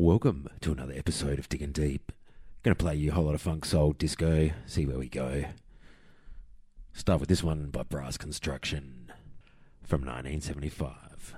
Welcome to another episode of Digging Deep. Gonna play you a whole lot of funk, soul, disco, see where we go. Start with this one by Brass Construction from 1975.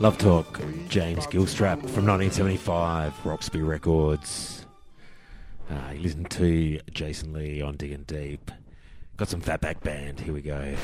Love Talk, James Gilstrap from 1975, Roxbury Records. Uh, you listen to Jason Lee on Digging Deep. Got some Fatback Band. Here we go.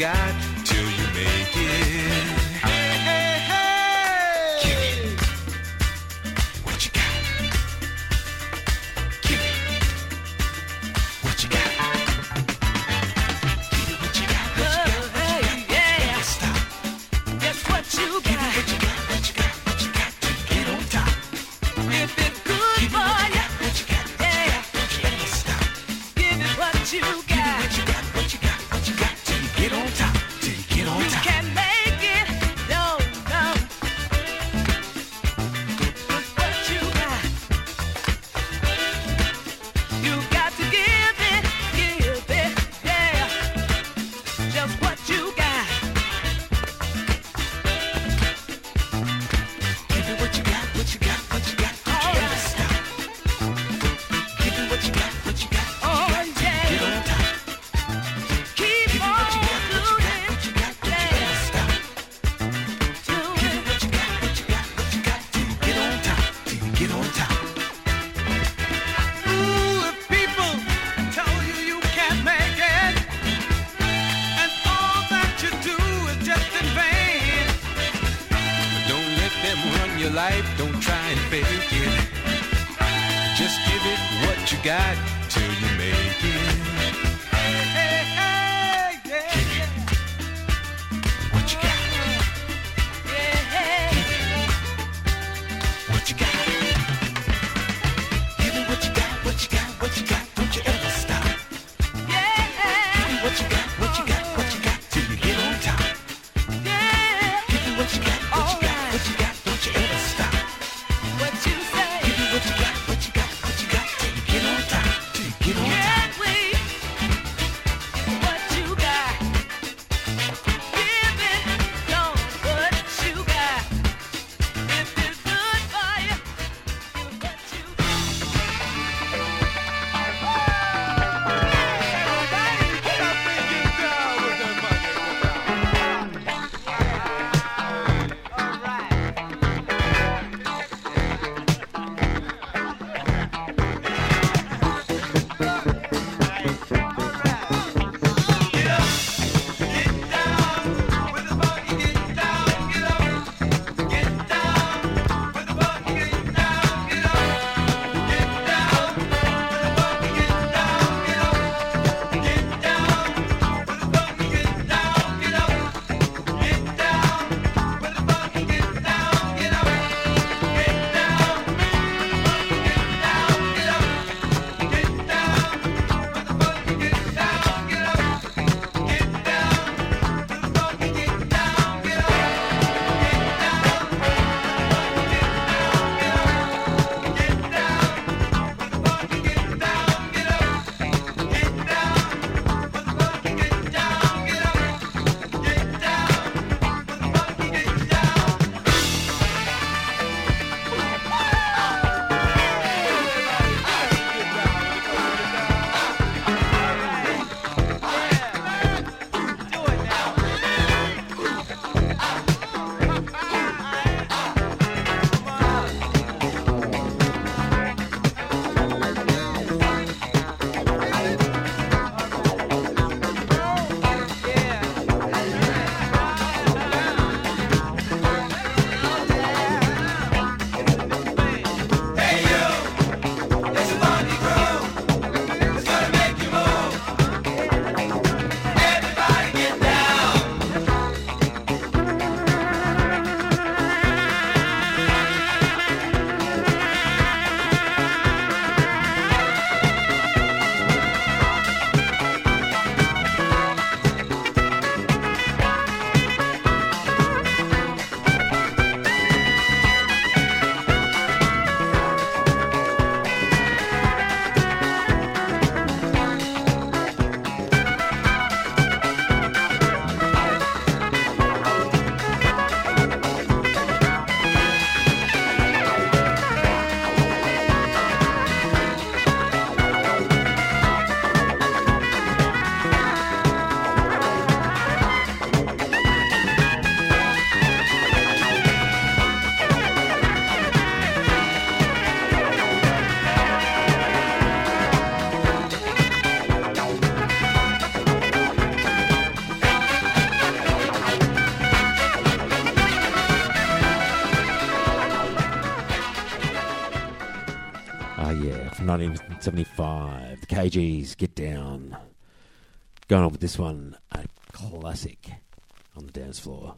What you Fugees, Get Down. Going on with this one, a classic on the dance floor.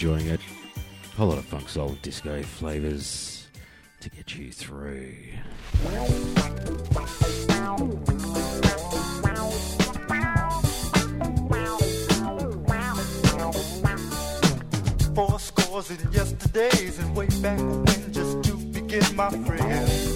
enjoying it. A whole lot of funk, soul, disco flavors to get you through. Four scores in yesterdays and way back when, just to begin, my friend.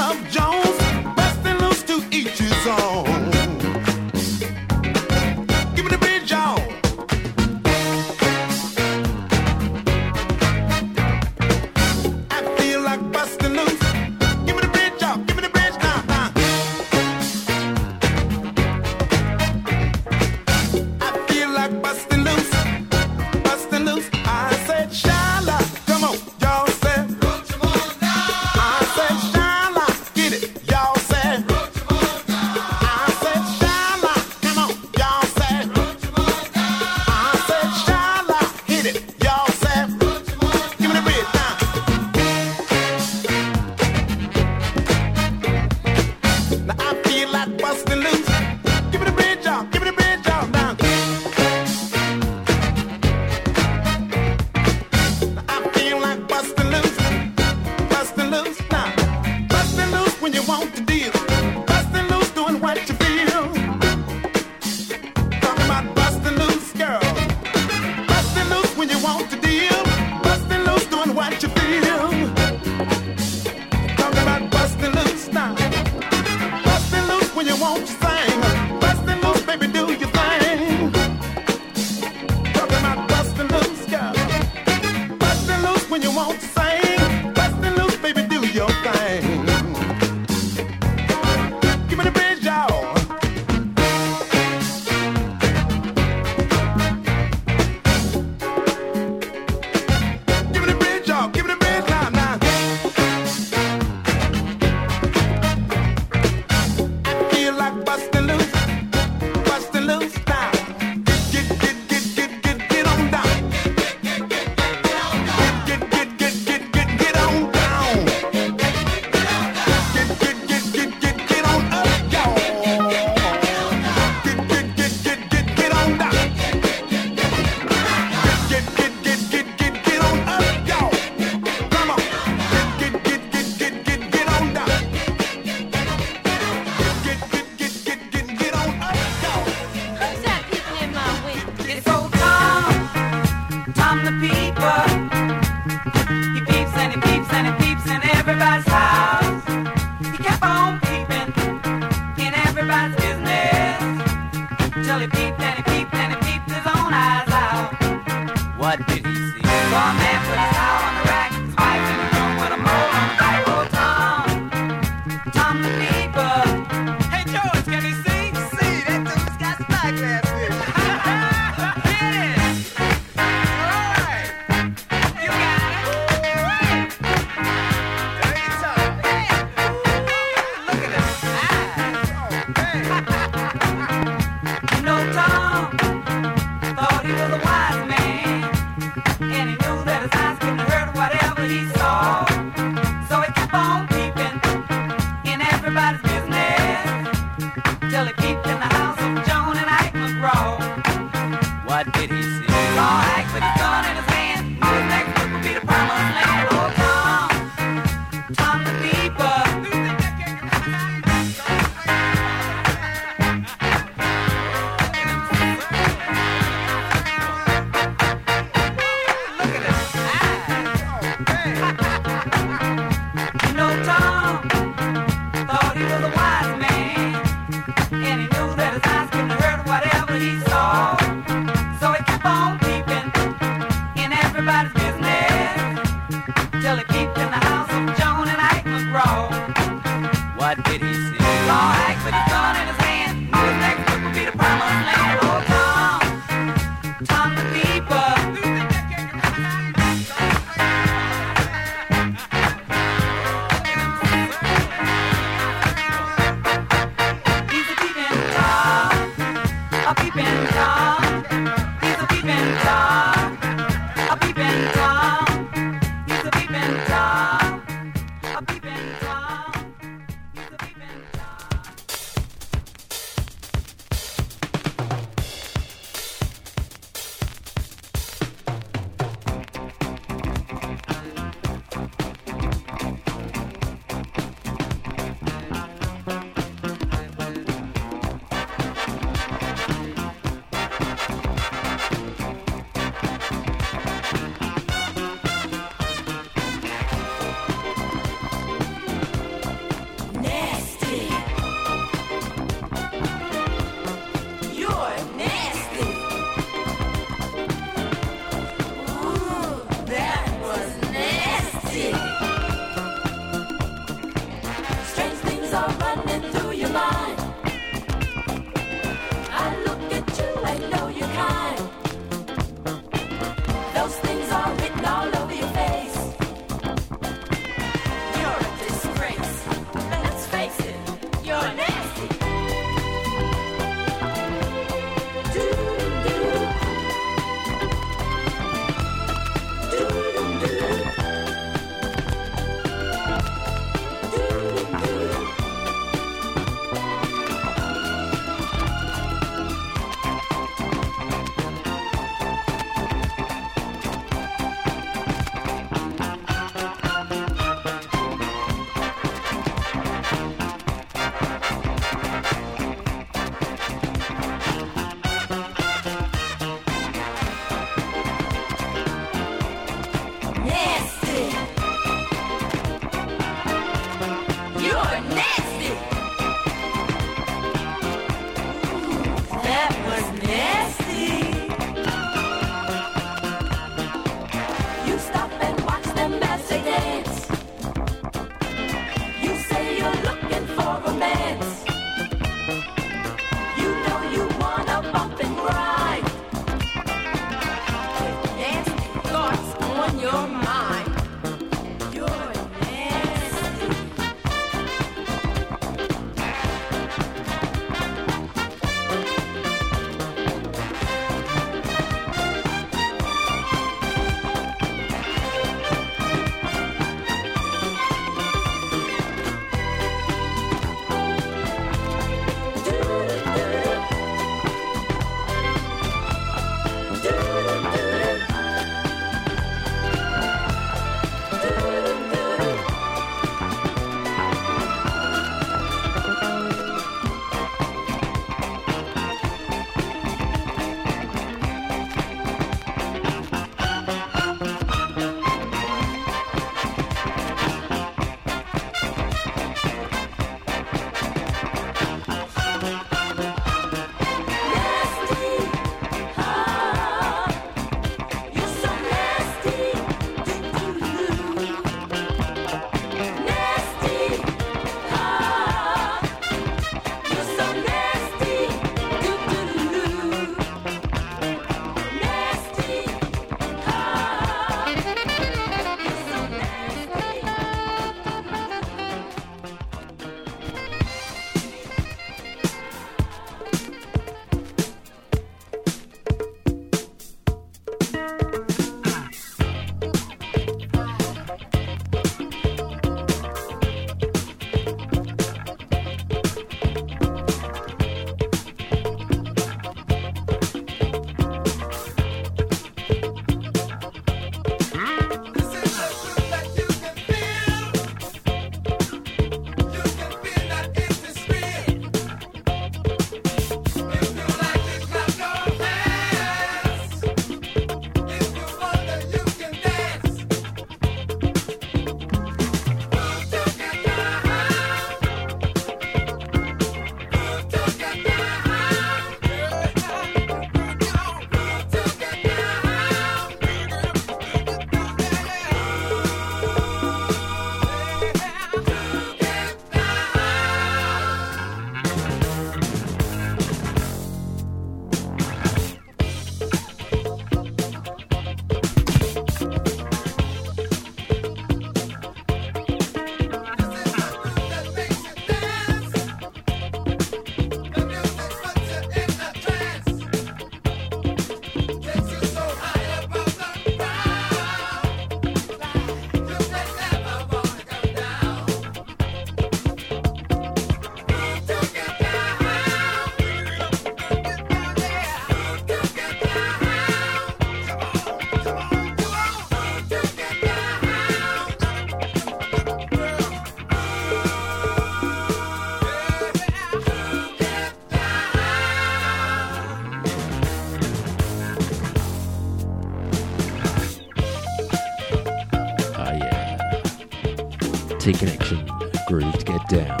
Connection, Groove to Get Down.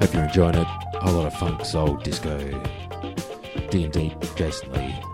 Hope you're enjoying it. A whole lot of funk, soul, disco, D&D, Jason Lee.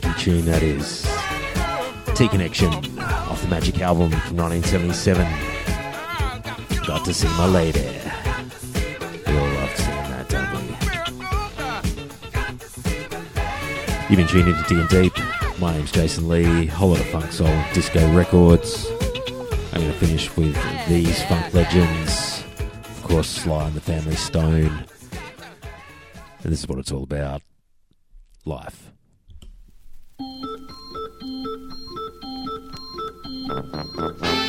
Funky tune that is. T Connection off the Magic album from 1977. Got to see my lady. We all love seeing that, don't we? You've been tuned into Digging Deep. My name's Jason Lee. Whole lot of funk soul, disco records. I'm going to finish with these funk legends. Of course, Sly and the Family Stone. And this is what it's all about life. Ha ha ha!